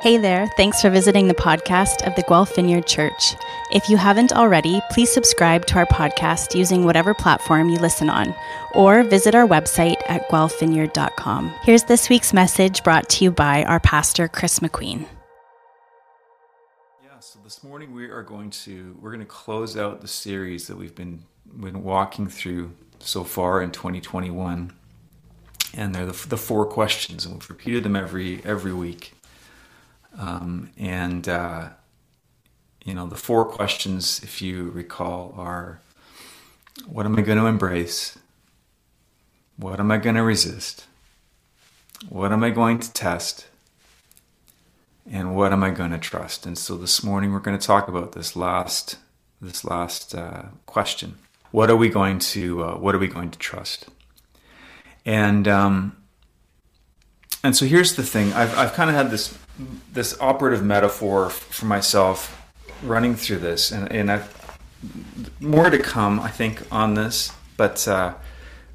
Hey there, thanks for visiting the podcast of the Guelph Vineyard Church. If you haven't already, please subscribe to our podcast using whatever platform you listen on, or visit our website at guelphvineyard.com. Here's this week's message brought to you by our pastor, Chris McQueen. Yeah, so this morning we are going to we're going to close out the series that we've been been walking through so far in 2021, and they're the, the four questions, and we've repeated them every every week. Um, and, uh, you know, the four questions, if you recall, are what am I going to embrace? What am I going to resist? What am I going to test? And what am I going to trust? And so this morning we're going to talk about this last this last uh, question. What are we going to uh, What are we going to trust? And um, and so here's the thing. I've I've kind of had this this operative metaphor for myself running through this, and and I've more to come, I think, on this. But uh,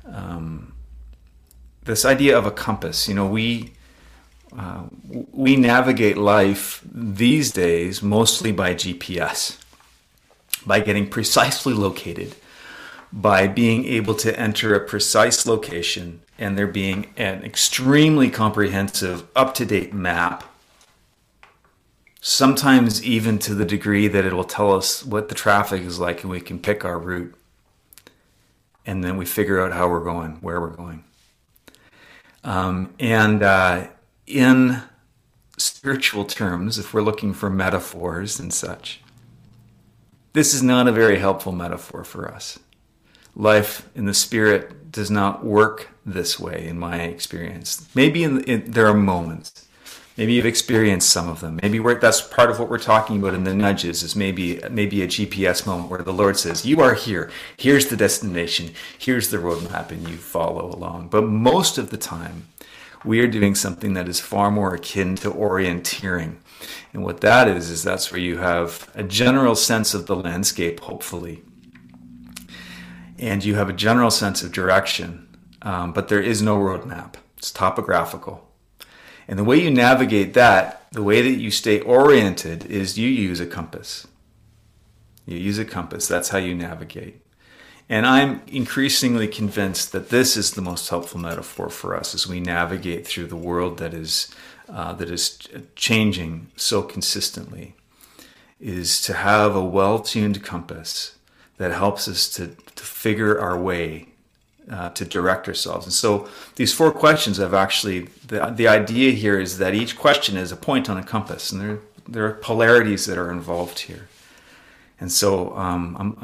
um, this idea of a compass, you know, we uh, we navigate life these days mostly by GPS, by getting precisely located, by being able to enter a precise location, and there being an extremely comprehensive, up to date map sometimes even to the degree that it will tell us what the traffic is like and we can pick our route. And then we figure out how we're going, where we're going. Um, and uh, in spiritual terms, if we're looking for metaphors and such, this is not a very helpful metaphor for us. Life in the spirit does not work this way, in my experience. Maybe in, in, there are moments Maybe you've experienced some of them. Maybe that's part of what we're talking about in the nudges is maybe maybe a GPS moment where the Lord says, "You are here. Here's the destination. Here's the roadmap," and you follow along. But most of the time, we are doing something that is far more akin to orienteering. And what that is is that's where you have a general sense of the landscape, hopefully, and you have a general sense of direction, um, but there is no roadmap. It's topographical. And the way you navigate that, the way that you stay oriented, is you use a compass. You use a compass. That's how you navigate. And I'm increasingly convinced that this is the most helpful metaphor for us as we navigate through the world that is uh, that is changing so consistently. Is to have a well-tuned compass that helps us to, to figure our way uh, to direct ourselves. And so these four questions have actually the the idea here is that each question is a point on a compass, and there there are polarities that are involved here. And so um, I'm,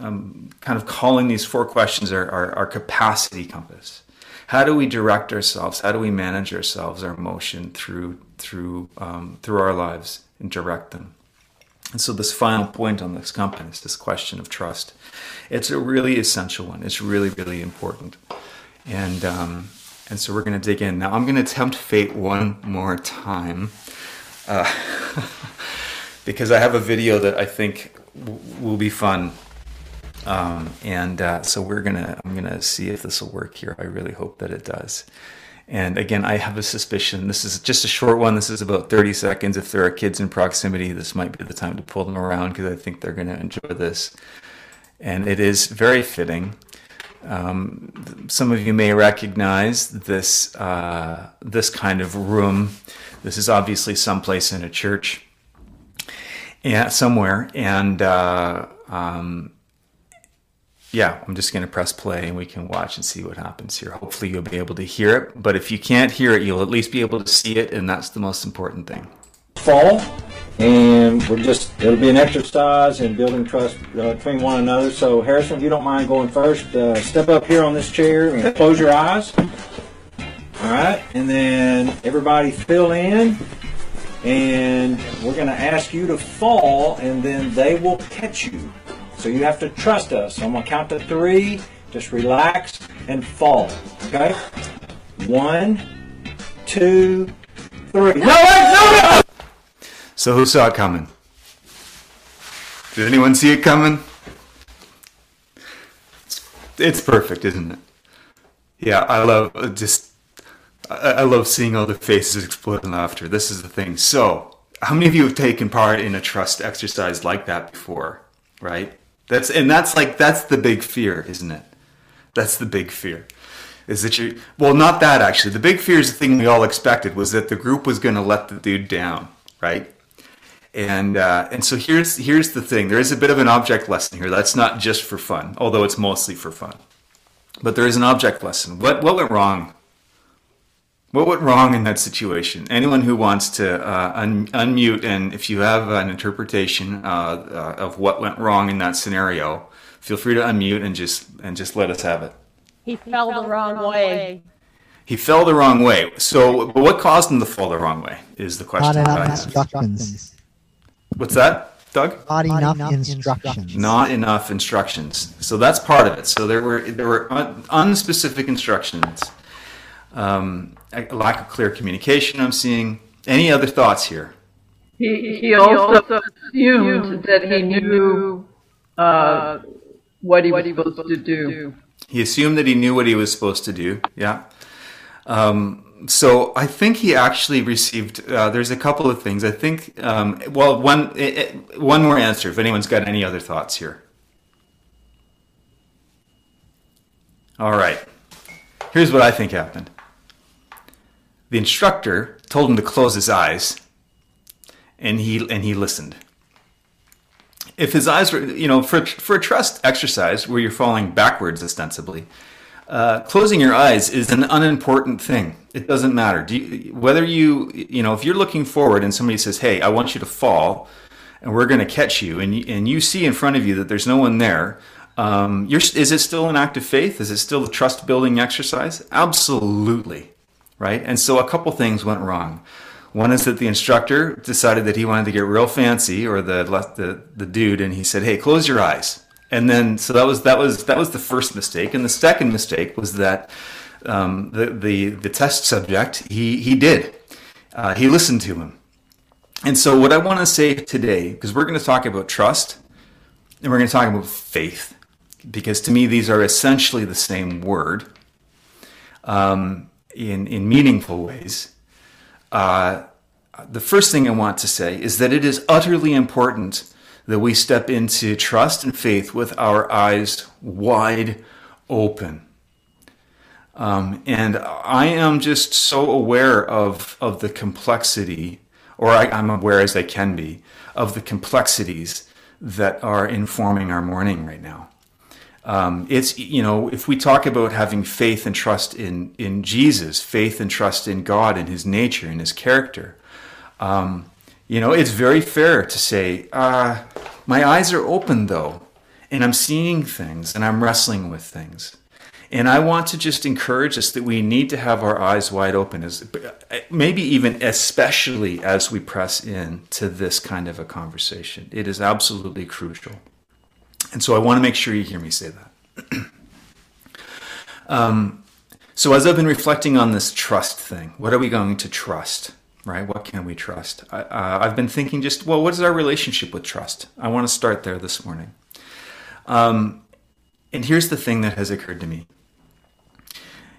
I, am kind of calling these four questions our, our, our capacity compass. How do we direct ourselves? How do we manage ourselves, our motion through through um, through our lives and direct them? And so this final point on this company is this question of trust, it's a really essential one. It's really, really important. And um, and so we're going to dig in. Now I'm going to tempt fate one more time uh, because I have a video that I think w- will be fun. Um, and uh, so we're gonna I'm gonna see if this will work here. I really hope that it does. And again, I have a suspicion this is just a short one. This is about 30 seconds. If there are kids in proximity, this might be the time to pull them around because I think they're going to enjoy this. And it is very fitting. Um, some of you may recognize this uh, this kind of room. This is obviously someplace in a church, somewhere, and uh, um, yeah, I'm just going to press play and we can watch and see what happens here. Hopefully, you'll be able to hear it. But if you can't hear it, you'll at least be able to see it, and that's the most important thing. Fall, and we're just, it'll be an exercise in building trust uh, between one another. So, Harrison, if you don't mind going first, uh, step up here on this chair and close your eyes. All right, and then everybody fill in. And we're going to ask you to fall, and then they will catch you. So you have to trust us. I'm going to count to three. Just relax and fall. Okay? One, two, three. No, wait, no, no! So who saw it coming? Did anyone see it coming? It's, perfect, isn't it? Yeah, I love uh, just I love seeing all the faces explode in laughter. This is the thing. So, how many of you have taken part in a trust exercise like that before? Right? That's and that's like that's the big fear, isn't it? That's the big fear. Is that you well not that actually. The big fear is the thing we all expected was that the group was gonna let the dude down, right? And uh, and so here's here's the thing. There is a bit of an object lesson here. That's not just for fun, although it's mostly for fun. But there is an object lesson. What what went wrong? What went wrong in that situation? Anyone who wants to uh, un- unmute and if you have an interpretation uh, uh, of what went wrong in that scenario, feel free to unmute and just and just let us have it. He fell the wrong way. He fell the wrong way. So, but what caused him to fall the wrong way is the question. Not enough instructions. What's that, Doug? Not enough instructions. Not enough instructions. So that's part of it. So there were there were un- unspecific instructions. Um, a lack of clear communication. I'm seeing. Any other thoughts here? He, he also assumed that he knew uh, what he was supposed to do. He assumed that he knew what he was supposed to do. Yeah. Um, so I think he actually received. Uh, there's a couple of things. I think. Um, well, one eh, eh, one more answer. If anyone's got any other thoughts here. All right. Here's what I think happened. The instructor told him to close his eyes, and he and he listened. If his eyes were, you know, for for a trust exercise where you're falling backwards ostensibly, uh, closing your eyes is an unimportant thing. It doesn't matter. Do you, whether you, you know, if you're looking forward and somebody says, "Hey, I want you to fall," and we're going to catch you, and you, and you see in front of you that there's no one there, um, is it still an act of faith? Is it still a trust building exercise? Absolutely, right? And so a couple things went wrong. One is that the instructor decided that he wanted to get real fancy, or the the the dude, and he said, "Hey, close your eyes." And then, so that was that was that was the first mistake, and the second mistake was that um, the the the test subject he he did uh, he listened to him. And so, what I want to say today, because we're going to talk about trust, and we're going to talk about faith, because to me these are essentially the same word um, in in meaningful ways. Uh, the first thing I want to say is that it is utterly important that we step into trust and faith with our eyes wide open. Um, and I am just so aware of, of the complexity, or I, I'm aware as I can be, of the complexities that are informing our morning right now. Um, it's, you know, if we talk about having faith and trust in, in Jesus, faith and trust in God and his nature and his character, um, you know, it's very fair to say, uh, my eyes are open though, and I'm seeing things and I'm wrestling with things. And I want to just encourage us that we need to have our eyes wide open, as maybe even especially as we press in to this kind of a conversation. It is absolutely crucial. And so I want to make sure you hear me say that. um, so as I've been reflecting on this trust thing, what are we going to trust? Right? What can we trust? I, uh, I've been thinking just, well, what is our relationship with trust? I want to start there this morning. Um, and here's the thing that has occurred to me.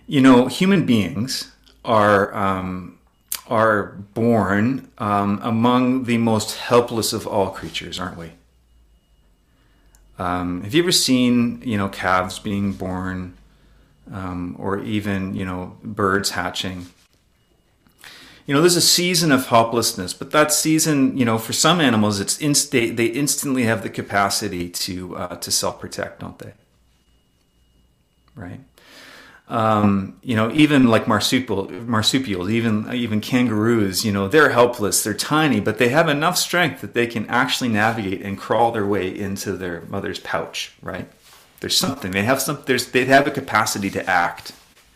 You know, human beings are um, are born um, among the most helpless of all creatures, aren't we? Um, have you ever seen, you know, calves being born, um, or even, you know, birds hatching? You know, there's a season of helplessness, but that season, you know, for some animals, it's inst- they, instantly have the capacity to uh, to self protect, don't they? Right. Um, you know, even like marsupial, marsupials, even even kangaroos, you know, they're helpless. They're tiny, but they have enough strength that they can actually navigate and crawl their way into their mother's pouch. Right? There's something they have some. There's they have a capacity to act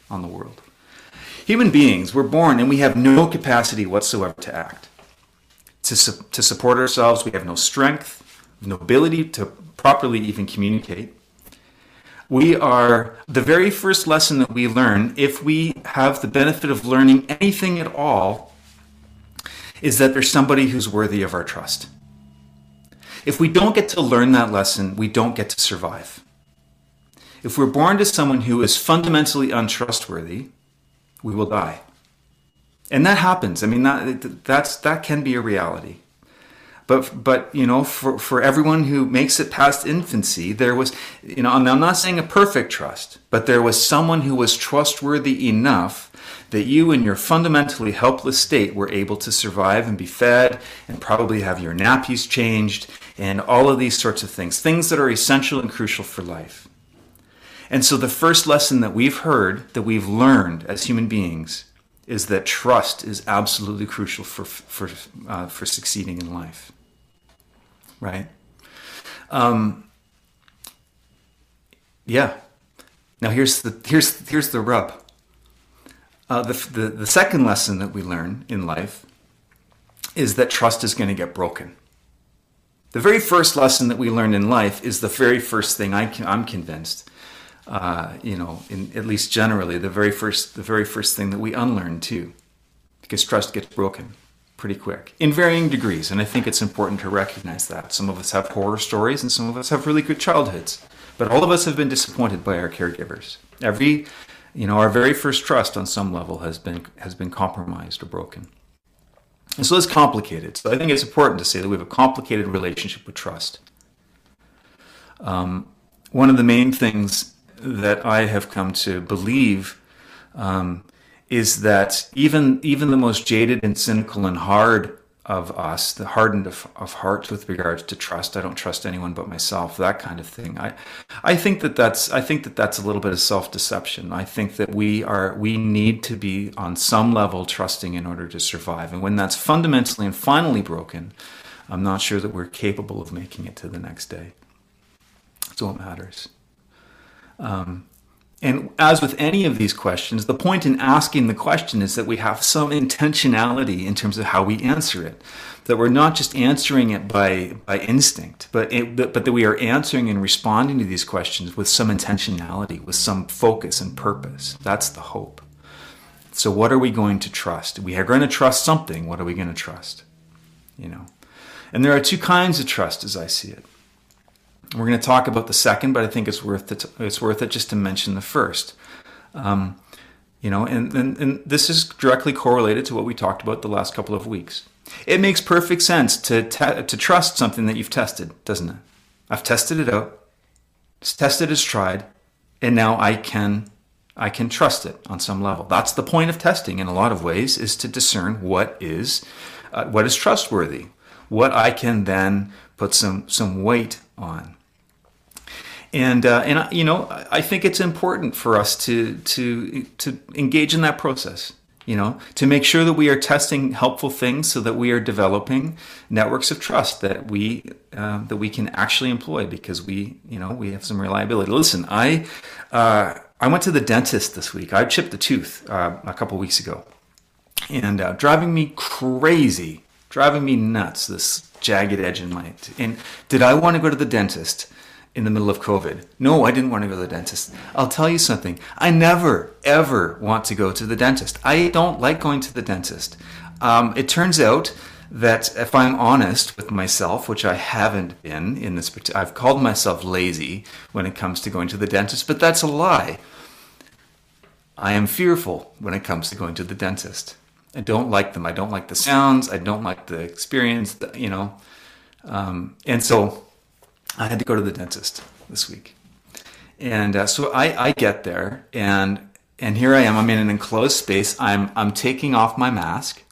on the world. Human beings, we're born and we have no capacity whatsoever to act. To su- to support ourselves, we have no strength, no ability to properly even communicate we are the very first lesson that we learn, if we have the benefit of learning anything at all, is that there's somebody who's worthy of our trust. If we don't get to learn that lesson, we don't get to survive. If we're born to someone who is fundamentally untrustworthy, we will die. and that happens. I mean, that that's that can be a reality. But but you know, for for everyone who makes it past infancy, there was you know, I'm not saying a perfect trust, but there was someone who was trustworthy enough that you in your fundamentally helpless state were able to survive and be fed and probably have your nappies changed and all of these sorts of things, things that are essential and crucial for life. And so the first lesson that we've heard, that we've learned as human beings, is that trust is absolutely crucial for for uh, for succeeding in life. Right? Um, yeah. Now here's the here's here's the rub. Uh, the, the the second lesson that we learn in life is that trust is going to get broken. The very first lesson that we learn in life is the very first thing I I'm convinced uh, you know, in, at least generally, the very first the very first thing that we unlearn too, because trust gets broken pretty quick in varying degrees, and I think it's important to recognize that. Some of us have horror stories, and some of us have really good childhoods, but all of us have been disappointed by our caregivers. Every, you know, our very first trust on some level has been has been compromised or broken. And so it's complicated. So I think it's important to say that we have a complicated relationship with trust. Um, one of the main things that I have come to believe um, is that even even the most jaded and cynical and hard of us, the hardened of, of heart with regards to trust, I don't trust anyone but myself, that kind of thing. I, I think that that's I think that that's a little bit of self deception. I think that we are we need to be on some level trusting in order to survive, and when that's fundamentally and finally broken, I'm not sure that we're capable of making it to the next day. That's what matters. Um, and as with any of these questions, the point in asking the question is that we have some intentionality in terms of how we answer it. That we're not just answering it by, by instinct, but, it, but that we are answering and responding to these questions with some intentionality, with some focus and purpose. That's the hope. So, what are we going to trust? We are going to trust something. What are we going to trust? You know, and there are two kinds of trust as I see it. We're going to talk about the second, but I think it's worth it. It's worth it just to mention the first. Um, you know, and, and and this is directly correlated to what we talked about the last couple of weeks. It makes perfect sense to te- to trust something that you've tested, doesn't it? I've tested it out. It's tested it's tried, and now I can I can trust it on some level. That's the point of testing in a lot of ways is to discern what is uh, what is trustworthy, what I can then put some some weight on and uh, and you know I think it's important for us to to to engage in that process. You know, to make sure that we are testing helpful things, so that we are developing networks of trust that we uh, that we can actually employ because we you know we have some reliability. Listen, I uh, I went to the dentist this week. I chipped a tooth uh, a couple weeks ago, and uh, driving me crazy, driving me nuts. This jagged edge in my and did I want to go to the dentist? In the middle of COVID. No, I didn't want to go to the dentist. I'll tell you something. I never, ever want to go to the dentist. I don't like going to the dentist. Um, it turns out that if I'm honest with myself, which I haven't been in this, I've called myself lazy when it comes to going to the dentist, but that's a lie. I am fearful when it comes to going to the dentist. I don't like them. I don't like the sounds. I don't like the experience, you know. Um, and so I had to go to the dentist this week. And uh, so I, I get there and and here I am. I'm in an enclosed space. I'm I'm taking off my mask,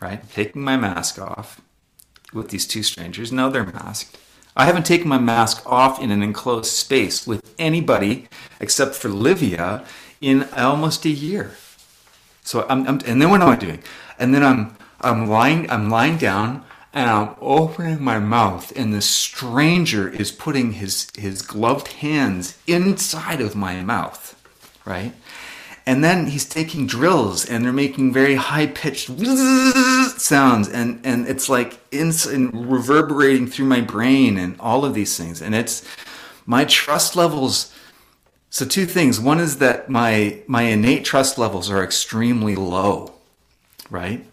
right? Taking my mask off with these two strangers. No, they're masked. I haven't taken my mask off in an enclosed space with anybody except for Livia in almost a year. So I'm, I'm and then what am I doing? And then I'm I'm lying I'm lying down and I'm opening my mouth, and the stranger is putting his, his gloved hands inside of my mouth, right? And then he's taking drills, and they're making very high pitched sounds, and, and it's like in, in reverberating through my brain, and all of these things. And it's my trust levels. So two things. One is that my my innate trust levels are extremely low, right?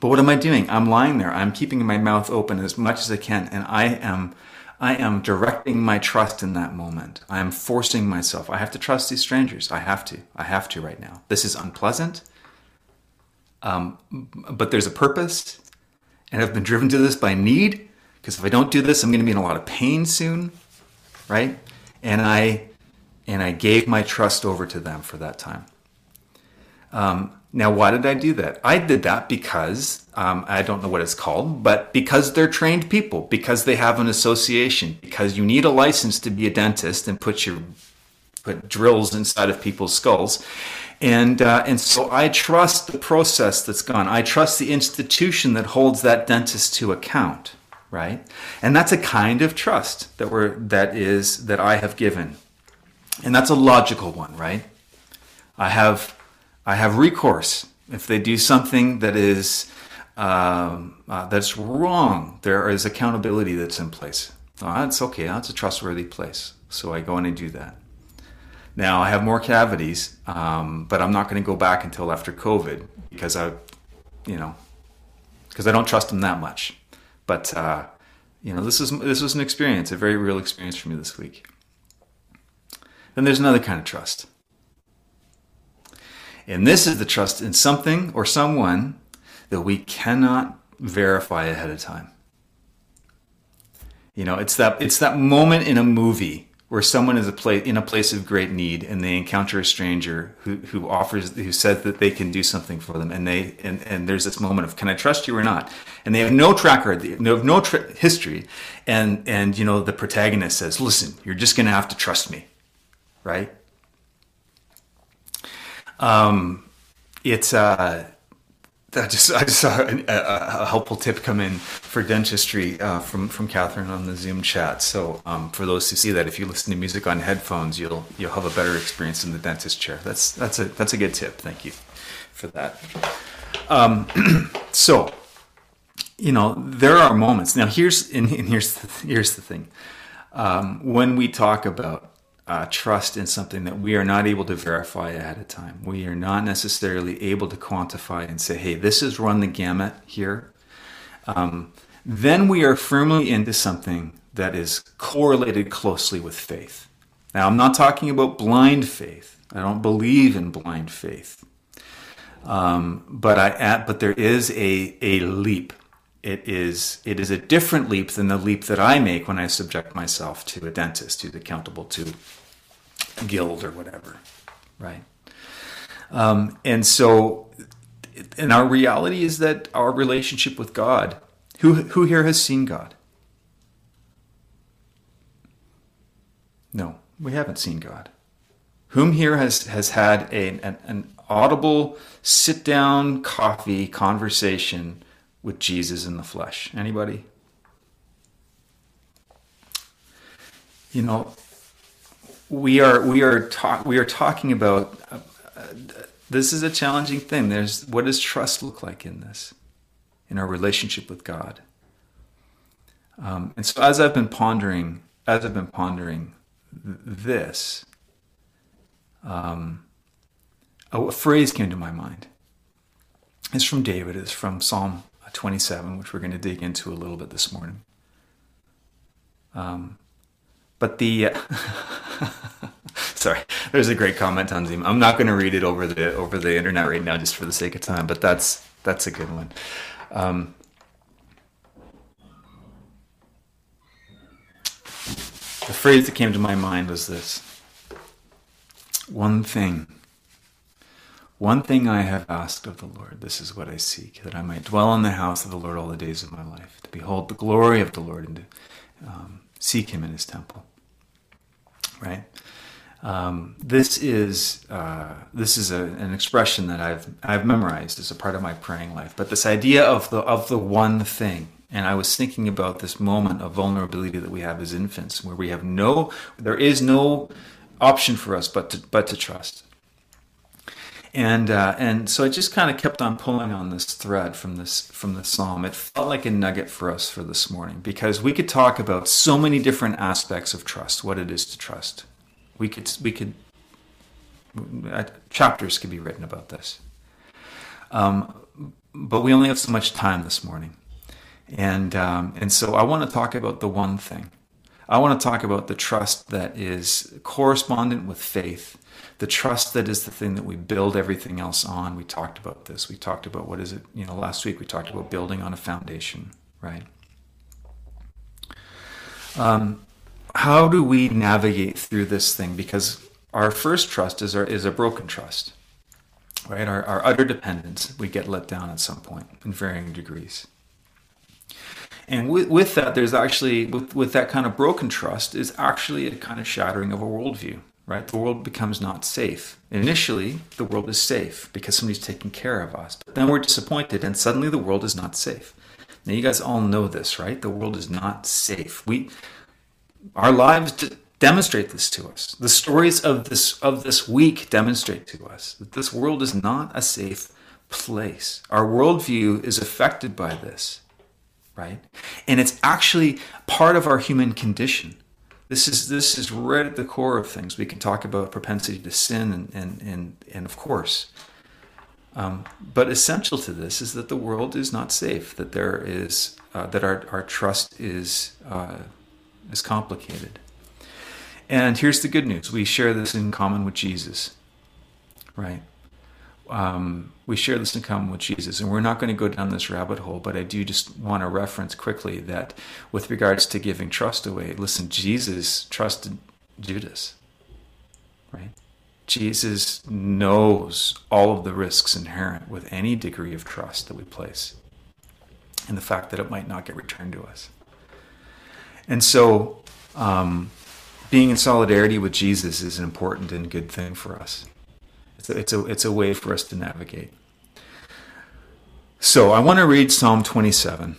But what am I doing? I'm lying there. I'm keeping my mouth open as much as I can, and I am I am directing my trust in that moment. I am forcing myself. I have to trust these strangers. I have to. I have to right now. This is unpleasant. Um, but there's a purpose, and I've been driven to this by need because if I don't do this, I'm going to be in a lot of pain soon, right? And I and I gave my trust over to them for that time. Um, now, why did I do that? I did that because um, I don't know what it's called, but because they're trained people, because they have an association, because you need a license to be a dentist and put your put drills inside of people's skulls, and uh, and so I trust the process that's gone. I trust the institution that holds that dentist to account, right? And that's a kind of trust that we're that is that I have given, and that's a logical one, right? I have I have recourse if they do something that is um, uh, that's wrong. There is accountability that's in place. Oh, that's okay. That's a trustworthy place. So I go in and do that. Now I have more cavities, um, but I'm not going to go back until after COVID because I, you know, because I don't trust them that much. But uh, you know, this is this was an experience, a very real experience for me this week. Then there's another kind of trust. And this is the trust in something or someone that we cannot verify ahead of time. You know, it's that it's that moment in a movie where someone is a place in a place of great need and they encounter a stranger who, who offers who says that they can do something for them and they and, and there's this moment of can I trust you or not? And they have no track record they have no history. And and you know the protagonist says listen you're just gonna have to trust me. Right um, it's uh, I just I just saw a, a, helpful tip come in for dentistry uh, from from Catherine on the Zoom chat. So um, for those who see that, if you listen to music on headphones, you'll you'll have a better experience in the dentist chair. That's that's a that's a good tip. Thank you for that. Um, so you know there are moments now. Here's and, and here's the, here's the thing. Um, when we talk about uh, trust in something that we are not able to verify ahead of time. We are not necessarily able to quantify and say, hey, this is run the gamut here. Um, then we are firmly into something that is correlated closely with faith. Now, I'm not talking about blind faith. I don't believe in blind faith. Um, but I but there is a a leap. It is it is a different leap than the leap that I make when I subject myself to a dentist who's accountable to guild or whatever, right? Um, and so, and our reality is that our relationship with God, who who here has seen God? No, we haven't seen God. Whom here has has had a, an, an audible sit down coffee conversation with Jesus in the flesh? Anybody? You know, we are we are talk we are talking about uh, uh, this is a challenging thing. There's what does trust look like in this in our relationship with god? Um, and so as i've been pondering as i've been pondering th- this um, a, a phrase came to my mind. It's from david. It's from psalm 27 which we're going to dig into a little bit this morning. Um, but the uh, sorry, there's a great comment Zoom. I'm not going to read it over the over the internet right now, just for the sake of time. But that's that's a good one. Um, the phrase that came to my mind was this: "One thing." One thing I have asked of the Lord, this is what I seek, that I might dwell in the house of the Lord all the days of my life, to behold the glory of the Lord and to um, seek him in his temple right? Um, this is uh, this is a, an expression that I've I've memorized as a part of my praying life. But this idea of the of the one thing, and I was thinking about this moment of vulnerability that we have as infants, where we have no, there is no option for us but to but to trust. And uh, and so I just kind of kept on pulling on this thread from this from the psalm. It felt like a nugget for us for this morning because we could talk about so many different aspects of trust, what it is to trust we could we could uh, chapters could be written about this. Um, but we only have so much time this morning, and um, and so I want to talk about the one thing. I want to talk about the trust that is correspondent with faith, The trust that is the thing that we build everything else on. We talked about this. We talked about what is it, you know, last week we talked about building on a foundation, right? Um, how do we navigate through this thing? Because our first trust is, our, is a broken trust, right? Our, our utter dependence, we get let down at some point in varying degrees. And with, with that, there's actually, with, with that kind of broken trust, is actually a kind of shattering of a worldview, right? The world becomes not safe. Initially, the world is safe because somebody's taking care of us. But then we're disappointed, and suddenly the world is not safe. Now, you guys all know this, right? The world is not safe. We, our lives d- demonstrate this to us. The stories of this of this week demonstrate to us that this world is not a safe place. Our worldview is affected by this right? And it's actually part of our human condition. This is this is right at the core of things. We can talk about propensity to sin and and and, and of course. Um, but essential to this is that the world is not safe. That there is uh, that our, our trust is uh, is complicated. And here's the good news: we share this in common with Jesus, right? Um, we share this in common with Jesus, and we're not going to go down this rabbit hole, but I do just want to reference quickly that with regards to giving trust away, listen, Jesus trusted Judas, right? Jesus knows all of the risks inherent with any degree of trust that we place and the fact that it might not get returned to us. And so, um, being in solidarity with Jesus is an important and good thing for us. It's a, it's a, it's a way for us to navigate. So I want to read Psalm 27,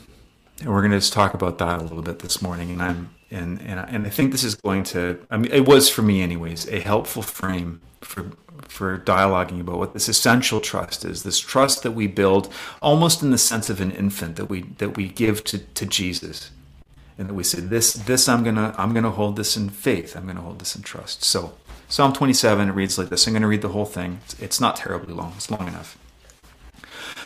and we're going to just talk about that a little bit this morning. And I'm and and and I think this is going to. I mean, it was for me, anyways, a helpful frame for for dialoguing about what this essential trust is. This trust that we build, almost in the sense of an infant that we that we give to to Jesus, and that we say, "This this I'm gonna I'm gonna hold this in faith. I'm gonna hold this in trust." So Psalm 27 reads like this. I'm going to read the whole thing. It's not terribly long, it's long enough.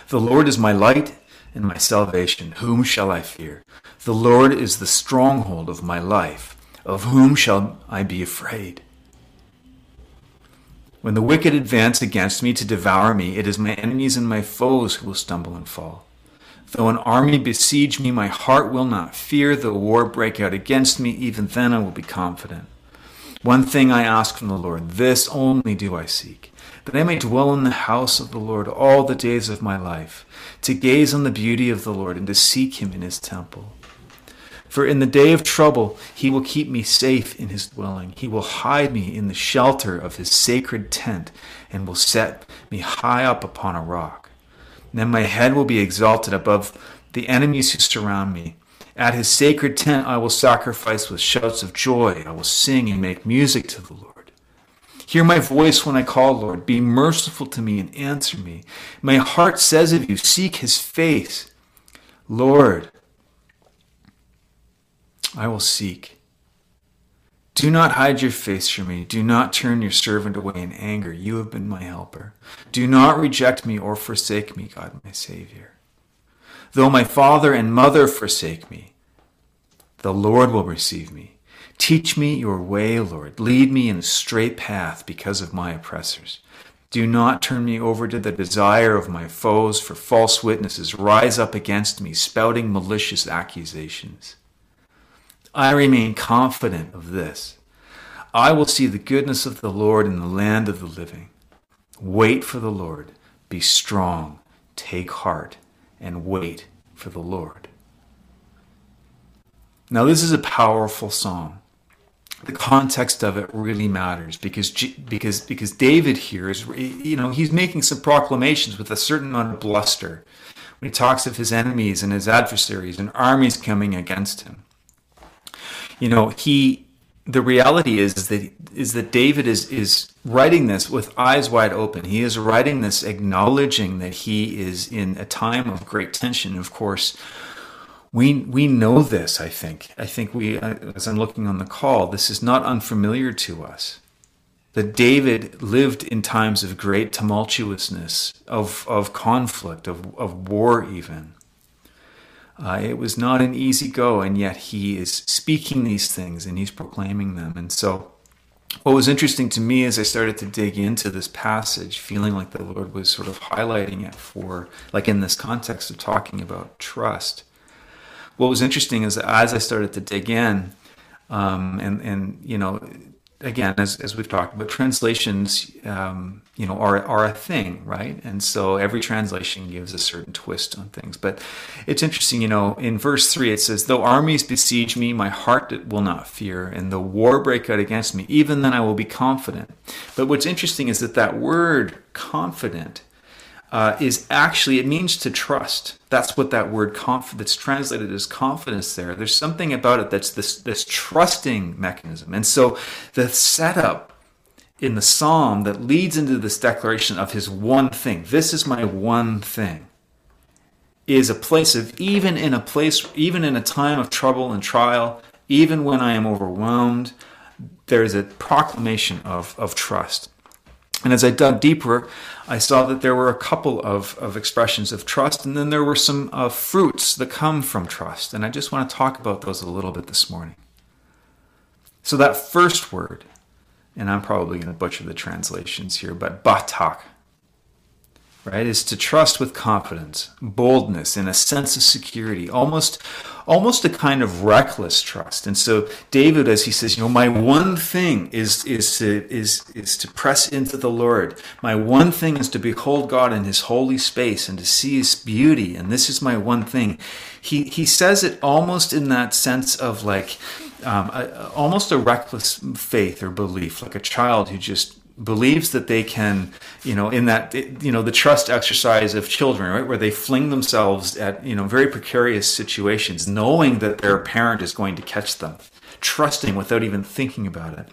The Lord is my light and my salvation. Whom shall I fear? The Lord is the stronghold of my life. Of whom shall I be afraid? When the wicked advance against me to devour me, it is my enemies and my foes who will stumble and fall. Though an army besiege me, my heart will not fear. Though war break out against me, even then I will be confident. One thing I ask from the Lord, this only do I seek, that I may dwell in the house of the Lord all the days of my life, to gaze on the beauty of the Lord and to seek him in his temple. For in the day of trouble, he will keep me safe in his dwelling. He will hide me in the shelter of his sacred tent and will set me high up upon a rock. Then my head will be exalted above the enemies who surround me. At his sacred tent I will sacrifice with shouts of joy. I will sing and make music to the Lord. Hear my voice when I call, Lord. Be merciful to me and answer me. My heart says of you, Seek his face. Lord, I will seek. Do not hide your face from me. Do not turn your servant away in anger. You have been my helper. Do not reject me or forsake me, God my Savior. Though my father and mother forsake me, the Lord will receive me. Teach me your way, Lord. Lead me in a straight path because of my oppressors. Do not turn me over to the desire of my foes, for false witnesses rise up against me, spouting malicious accusations. I remain confident of this. I will see the goodness of the Lord in the land of the living. Wait for the Lord. Be strong. Take heart and wait for the Lord. Now, this is a powerful psalm. The context of it really matters because because because David here is you know he's making some proclamations with a certain amount of bluster when he talks of his enemies and his adversaries and armies coming against him. You know he the reality is, that is that David is is writing this with eyes wide open. He is writing this acknowledging that he is in a time of great tension. Of course, we we know this. I think. I think we, uh, as I'm looking on the call, this is not unfamiliar to us. That David lived in times of great tumultuousness, of of conflict, of of war, even. Uh, it was not an easy go, and yet he is speaking these things and he's proclaiming them. And so what was interesting to me as I started to dig into this passage, feeling like the Lord was sort of highlighting it for, like in this context of talking about trust. What was interesting is that as I started to dig in, um, and and you know, again, as, as we've talked about, translations, um, you know, are, are a thing, right? And so every translation gives a certain twist on things. But it's interesting, you know, in verse 3, it says, Though armies besiege me, my heart will not fear, and the war break out against me, even then I will be confident. But what's interesting is that that word confident uh, is actually it means to trust. That's what that word conf- that's translated as confidence there. There's something about it that's this this trusting mechanism. And so the setup in the psalm that leads into this declaration of his one thing. This is my one thing. Is a place of even in a place even in a time of trouble and trial, even when I am overwhelmed, there is a proclamation of, of trust. And as I dug deeper, I saw that there were a couple of, of expressions of trust, and then there were some uh, fruits that come from trust. And I just want to talk about those a little bit this morning. So, that first word, and I'm probably going to butcher the translations here, but batak, right, is to trust with confidence, boldness, and a sense of security, almost almost a kind of reckless trust. And so David, as he says, you know, my one thing is is to is is to press into the Lord. My one thing is to behold God in His holy space and to see His beauty. And this is my one thing. He he says it almost in that sense of like um, a, almost a reckless faith or belief, like a child who just believes that they can, you know, in that, you know, the trust exercise of children, right, where they fling themselves at, you know, very precarious situations, knowing that their parent is going to catch them, trusting without even thinking about it.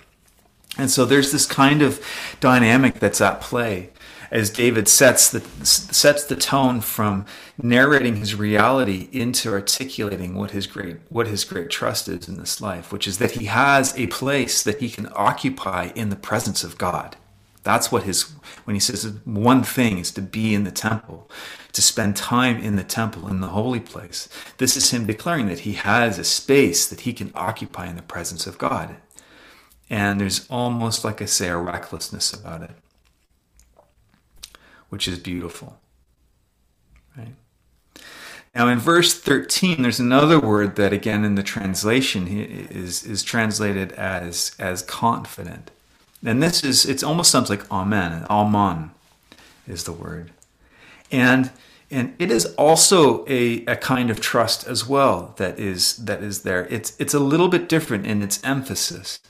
And so there's this kind of dynamic that's at play as David sets the sets the tone from narrating his reality into articulating what his great what his great trust is in this life, which is that he has a place that he can occupy in the presence of God. That's what his when he says one thing is to be in the temple, to spend time in the temple in the holy place. This is him declaring that he has a space that he can occupy in the presence of God. And there's almost like I say a recklessness about it which is beautiful. Right? Now, in verse 13, there's another word that, again, in the translation is, is translated as, as confident. And this is, it almost sounds like amen. Amen is the word. And, and it is also a, a kind of trust as well that is, that is there. It's, it's a little bit different in its emphasis.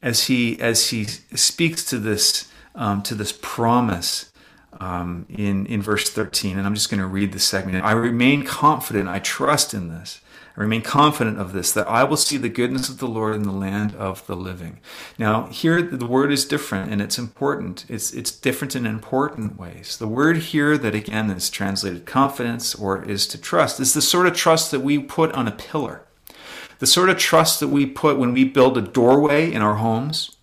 As he, as he speaks to this, um, to this promise um, in, in verse 13. And I'm just going to read this segment. I remain confident, I trust in this. I remain confident of this, that I will see the goodness of the Lord in the land of the living. Now, here the word is different and it's important. It's, it's different in important ways. The word here that again is translated confidence or is to trust is the sort of trust that we put on a pillar. The sort of trust that we put when we build a doorway in our homes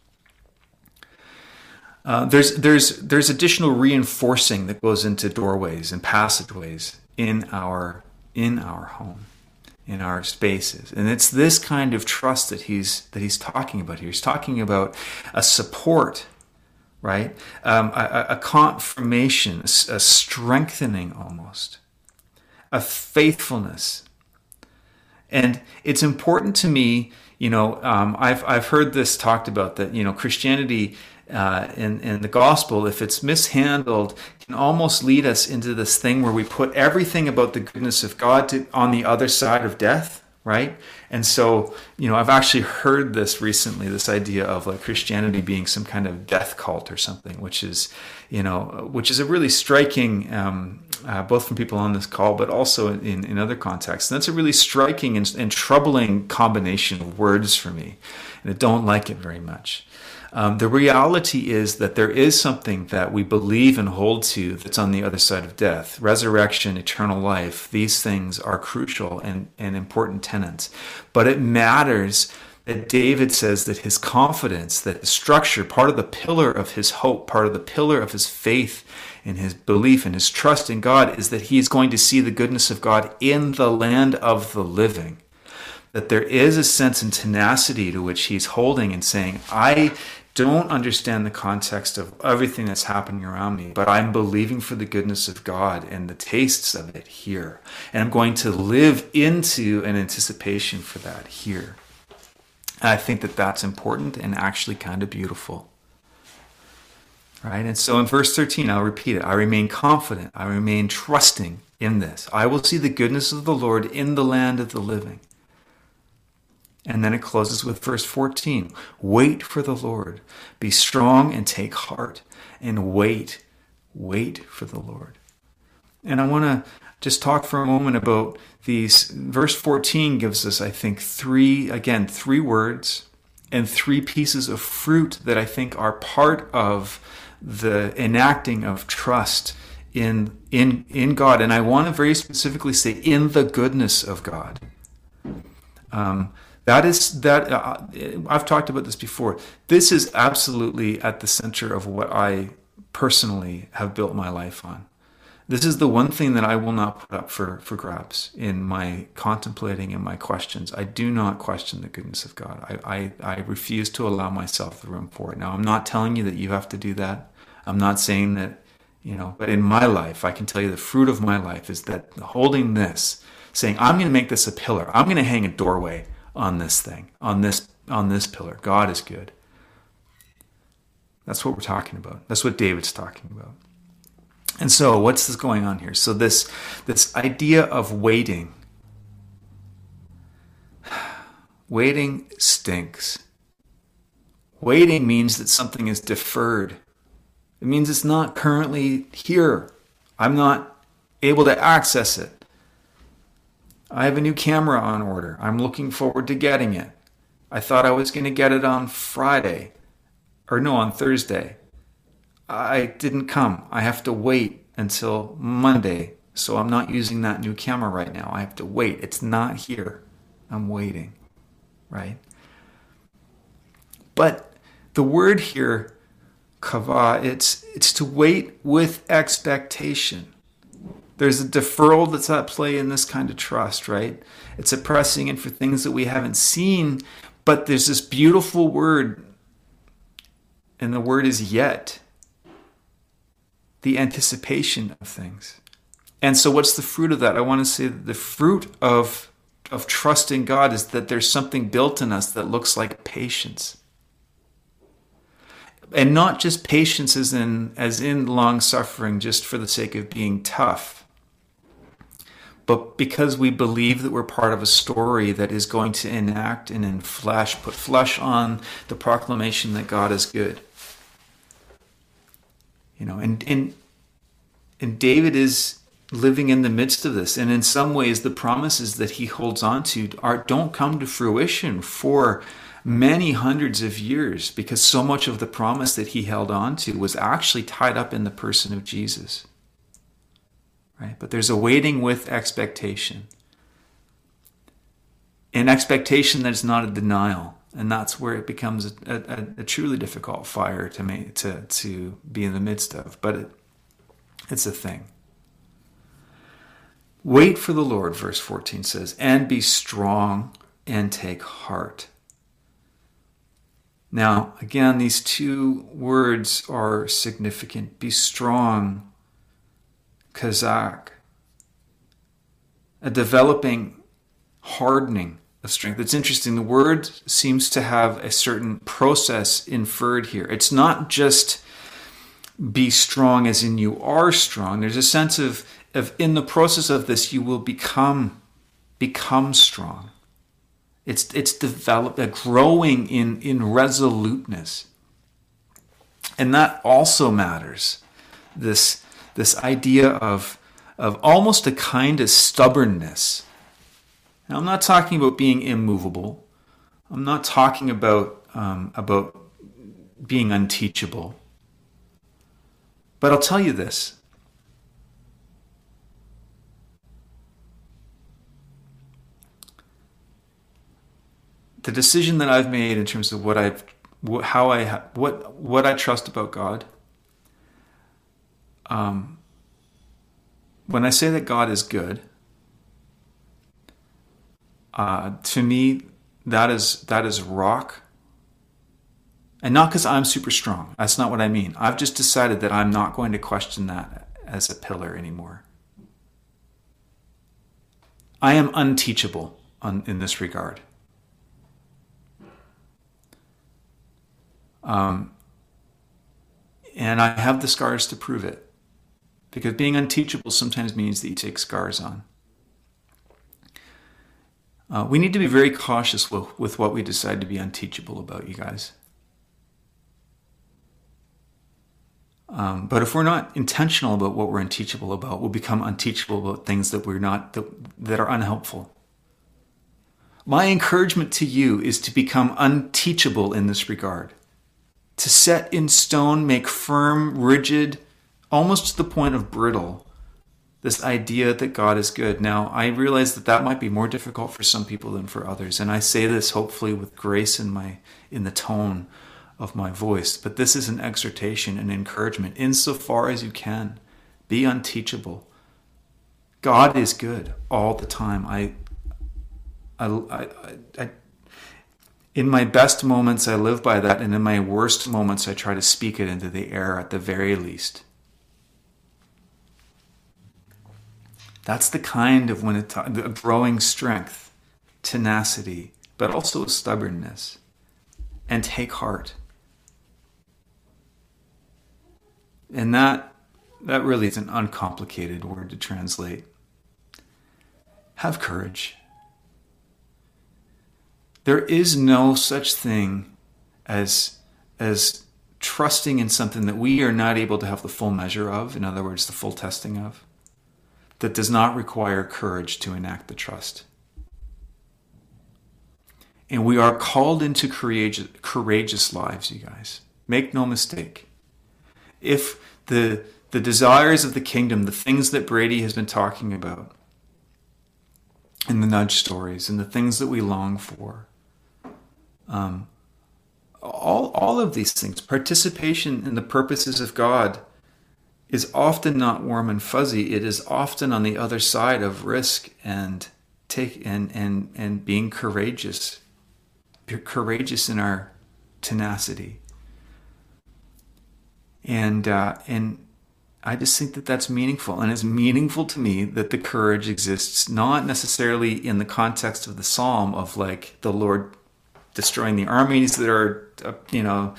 uh, there's there's there's additional reinforcing that goes into doorways and passageways in our in our home, in our spaces, and it's this kind of trust that he's that he's talking about here. He's talking about a support, right? Um, a, a, confirmation, a, strengthening almost, a faithfulness, and it's important to me. You know, um, I've I've heard this talked about that. You know, Christianity uh, in, in the gospel, if it's mishandled, can almost lead us into this thing where we put everything about the goodness of God to, on the other side of death, right? And so, you know, I've actually heard this recently this idea of like Christianity being some kind of death cult or something, which is, you know, which is a really striking, um, uh, both from people on this call, but also in, in other contexts. And that's a really striking and, and troubling combination of words for me. And I don't like it very much. Um, the reality is that there is something that we believe and hold to that's on the other side of death resurrection, eternal life. These things are crucial and, and important tenets. But it matters that David says that his confidence, that the structure, part of the pillar of his hope, part of the pillar of his faith and his belief and his trust in God is that he is going to see the goodness of God in the land of the living. that there is a sense and tenacity to which he's holding and saying, I don't understand the context of everything that's happening around me, but I'm believing for the goodness of God and the tastes of it here. And I'm going to live into an anticipation for that here. And I think that that's important and actually kind of beautiful. Right? And so in verse 13, I'll repeat it. I remain confident. I remain trusting in this. I will see the goodness of the Lord in the land of the living. And then it closes with verse 14 Wait for the Lord. Be strong and take heart. And wait, wait for the Lord. And I want to just talk for a moment about these. Verse 14 gives us, I think, three, again, three words and three pieces of fruit that I think are part of the enacting of trust in in in God, and I want to very specifically say in the goodness of God. Um, that is that uh, I've talked about this before. This is absolutely at the center of what I personally have built my life on. This is the one thing that I will not put up for, for grabs in my contemplating and my questions. I do not question the goodness of God. I, I, I refuse to allow myself the room for it. Now, I'm not telling you that you have to do that. I'm not saying that, you know, but in my life, I can tell you the fruit of my life is that holding this, saying, I'm going to make this a pillar. I'm going to hang a doorway on this thing, on this, on this pillar. God is good. That's what we're talking about. That's what David's talking about. And so, what's this going on here? So this this idea of waiting. Waiting stinks. Waiting means that something is deferred. It means it's not currently here. I'm not able to access it. I have a new camera on order. I'm looking forward to getting it. I thought I was going to get it on Friday, or no, on Thursday. I didn't come. I have to wait until Monday. So I'm not using that new camera right now. I have to wait. It's not here. I'm waiting, right? But the word here kava, it's it's to wait with expectation. There's a deferral that's at play in this kind of trust, right? It's a pressing in for things that we haven't seen, but there's this beautiful word, and the word is yet. The anticipation of things. And so what's the fruit of that? I want to say that the fruit of of trusting God is that there's something built in us that looks like patience and not just patience as in as in long suffering just for the sake of being tough but because we believe that we're part of a story that is going to enact and in flesh put flesh on the proclamation that God is good. You know and and and David is living in the midst of this. And in some ways the promises that he holds on to are don't come to fruition for many hundreds of years because so much of the promise that he held on to was actually tied up in the person of Jesus. Right? But there's a waiting with expectation. An expectation that is not a denial. And that's where it becomes a, a, a truly difficult fire to, make, to, to be in the midst of. But it, it's a thing. Wait for the Lord, verse 14 says, and be strong and take heart. Now, again, these two words are significant. Be strong, chazak. A developing hardening of strength. It's interesting. The word seems to have a certain process inferred here. It's not just be strong as in you are strong. There's a sense of, of in the process of this, you will become become strong. It's it's developed, uh, growing in in resoluteness, and that also matters. This this idea of of almost a kind of stubbornness. Now, I'm not talking about being immovable. I'm not talking about um, about being unteachable. But I'll tell you this the decision that I've made in terms of what I've how I what what I trust about God. Um, when I say that God is good, uh, to me, that is that is rock. And not because I'm super strong. That's not what I mean. I've just decided that I'm not going to question that as a pillar anymore. I am unteachable on, in this regard. Um, and I have the scars to prove it. Because being unteachable sometimes means that you take scars on. Uh, we need to be very cautious with, with what we decide to be unteachable about, you guys. Um, but if we're not intentional about what we're unteachable about, we'll become unteachable about things that we're not that, that are unhelpful. My encouragement to you is to become unteachable in this regard. To set in stone, make firm, rigid, almost to the point of brittle, this idea that God is good. Now, I realize that that might be more difficult for some people than for others, and I say this hopefully with grace in my in the tone of my voice. But this is an exhortation and encouragement insofar as you can. Be unteachable. God is good all the time. I, I, I, I, in my best moments, I live by that, and in my worst moments, I try to speak it into the air at the very least. That's the kind of when it the growing strength, tenacity, but also stubbornness, and take heart. And that that really is an uncomplicated word to translate. Have courage. There is no such thing as as trusting in something that we are not able to have the full measure of, in other words, the full testing of, that does not require courage to enact the trust. And we are called into courageous, courageous lives, you guys. Make no mistake if the the desires of the kingdom, the things that Brady has been talking about in the nudge stories, and the things that we long for, um, all all of these things, participation in the purposes of God, is often not warm and fuzzy. It is often on the other side of risk and take and and and being courageous, courageous in our tenacity and uh, and I just think that that's meaningful, and it's meaningful to me that the courage exists not necessarily in the context of the psalm of like the Lord destroying the armies that are uh, you know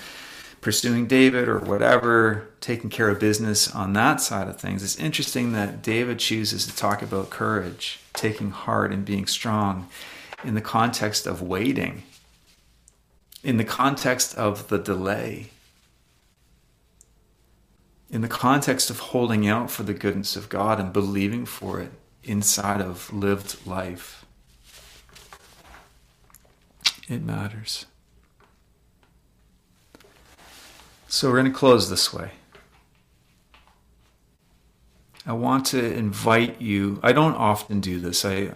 pursuing David or whatever, taking care of business on that side of things. It's interesting that David chooses to talk about courage, taking heart, and being strong in the context of waiting, in the context of the delay in the context of holding out for the goodness of God and believing for it inside of lived life. It matters. So we're going to close this way. I want to invite you. I don't often do this. I,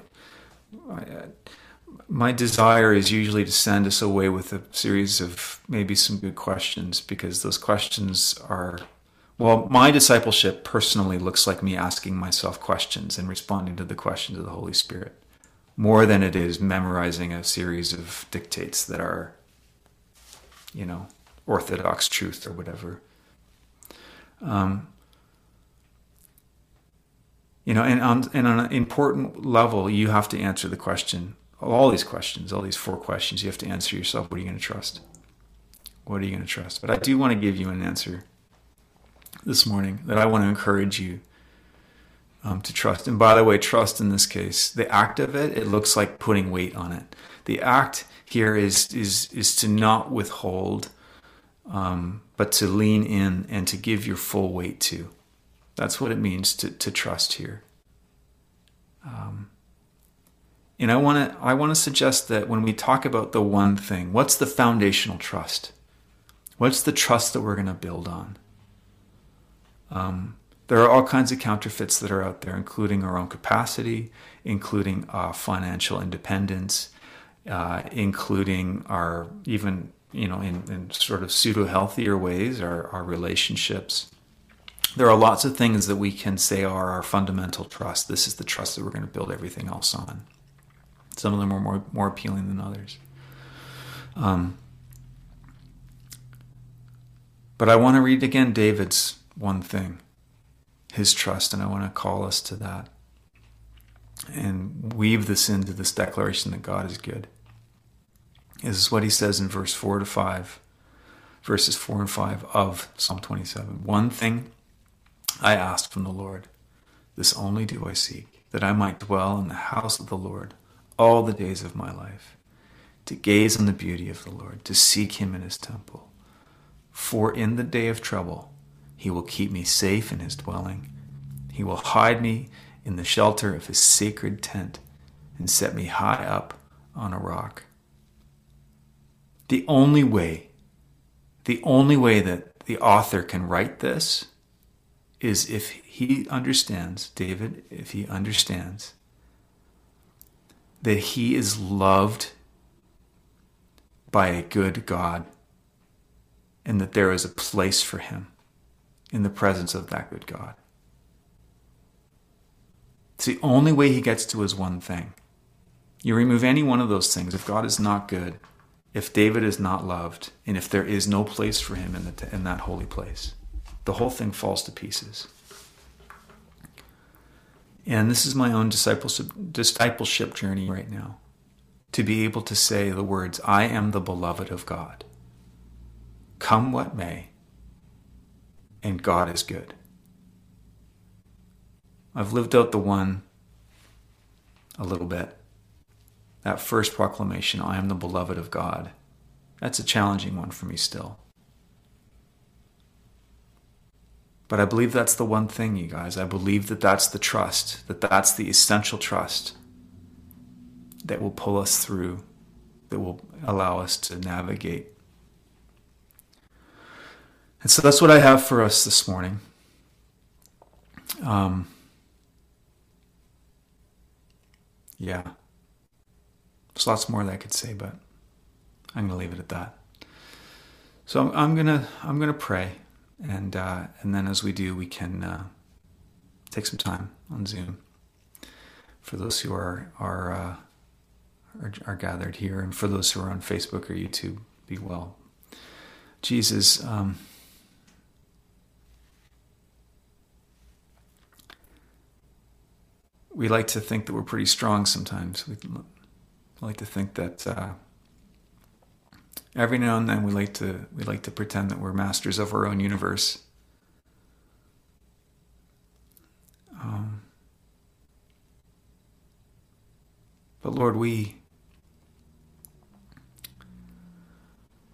I, my desire is usually to send us away with a series of maybe some good questions because those questions are well, my discipleship personally looks like me asking myself questions and responding to the questions of the Holy Spirit more than it is memorizing a series of dictates that are, you know, orthodox truth or whatever. Um, you know, and on, and on an important level, you have to answer the question all these questions, all these four questions, you have to answer yourself what are you going to trust? What are you going to trust? But I do want to give you an answer this morning that I want to encourage you um, to trust. And by the way, trust in this case, the act of it, it looks like putting weight on it. The act here is is is to not withhold, um, but to lean in and to give your full weight to. That's what it means to to trust here. Um, and I want to I want to suggest that when we talk about the one thing, what's the foundational trust? What's the trust that we're going to build on? Um, there are all kinds of counterfeits that are out there, including our own capacity, including uh, financial independence, uh, including our even you know in, in sort of pseudo healthier ways our, our relationships. There are lots of things that we can say are our fundamental trust. This is the trust that we're going to build everything else on. Some of them are more, more appealing than others. Um, but I want to read again David's one thing, his trust, and I want to call us to that and weave this into this declaration that God is good. This is what he says in verse 4 to 5, verses 4 and 5 of Psalm 27. One thing I ask from the Lord, this only do I seek, that I might dwell in the house of the Lord all the days of my life, to gaze on the beauty of the Lord, to seek him in his temple. For in the day of trouble, he will keep me safe in his dwelling. He will hide me in the shelter of his sacred tent and set me high up on a rock. The only way, the only way that the author can write this is if he understands, David, if he understands that he is loved by a good God and that there is a place for him in the presence of that good God. It's the only way he gets to his one thing. You remove any one of those things, if God is not good, if David is not loved, and if there is no place for him in, the, in that holy place, the whole thing falls to pieces. And this is my own discipleship, discipleship journey right now. To be able to say the words, I am the beloved of God. Come what may, and God is good. I've lived out the one a little bit. That first proclamation, I am the beloved of God, that's a challenging one for me still. But I believe that's the one thing, you guys. I believe that that's the trust, that that's the essential trust that will pull us through, that will allow us to navigate. And so that's what I have for us this morning. Um, yeah. There's lots more that I could say, but I'm going to leave it at that. So I'm, I'm gonna I'm gonna pray, and uh, and then as we do, we can uh, take some time on Zoom for those who are are, uh, are are gathered here, and for those who are on Facebook or YouTube. Be well, Jesus. Um, we like to think that we're pretty strong sometimes. We like to think that uh, every now and then we like to we like to pretend that we're masters of our own universe. Um, but Lord, we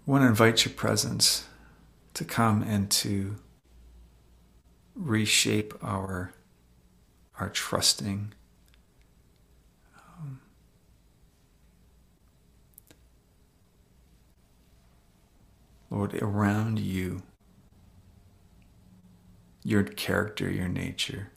want to invite your presence to come and to reshape our our trusting. Um, Lord, around you, your character, your nature.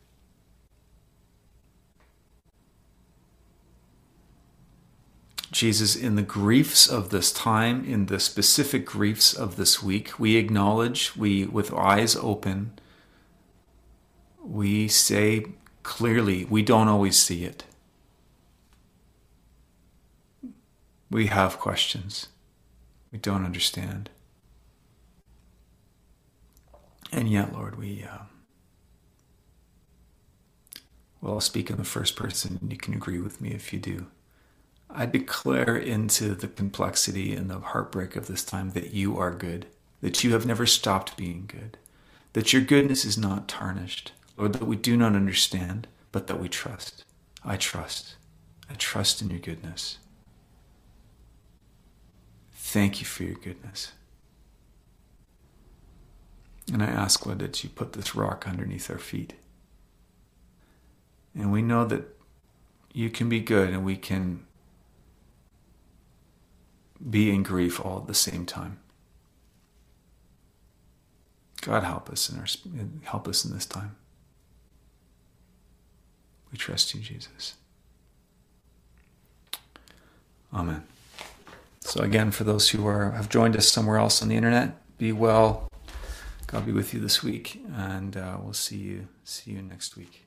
Jesus, in the griefs of this time, in the specific griefs of this week, we acknowledge, we, with eyes open, we say, clearly, we don't always see it. We have questions. We don't understand. And yet, Lord, we, uh, well, I'll speak in the first person, and you can agree with me if you do. I declare into the complexity and the heartbreak of this time that you are good, that you have never stopped being good, that your goodness is not tarnished, Lord, that we do not understand, but that we trust. I trust. I trust in your goodness. Thank you for your goodness. And I ask, Lord, that you put this rock underneath our feet. And we know that you can be good and we can be in grief all at the same time. God help us in our help us in this time. We trust you, Jesus. Amen. So again, for those who are have joined us somewhere else on the internet, be well. God be with you this week, and uh, we'll see you see you next week.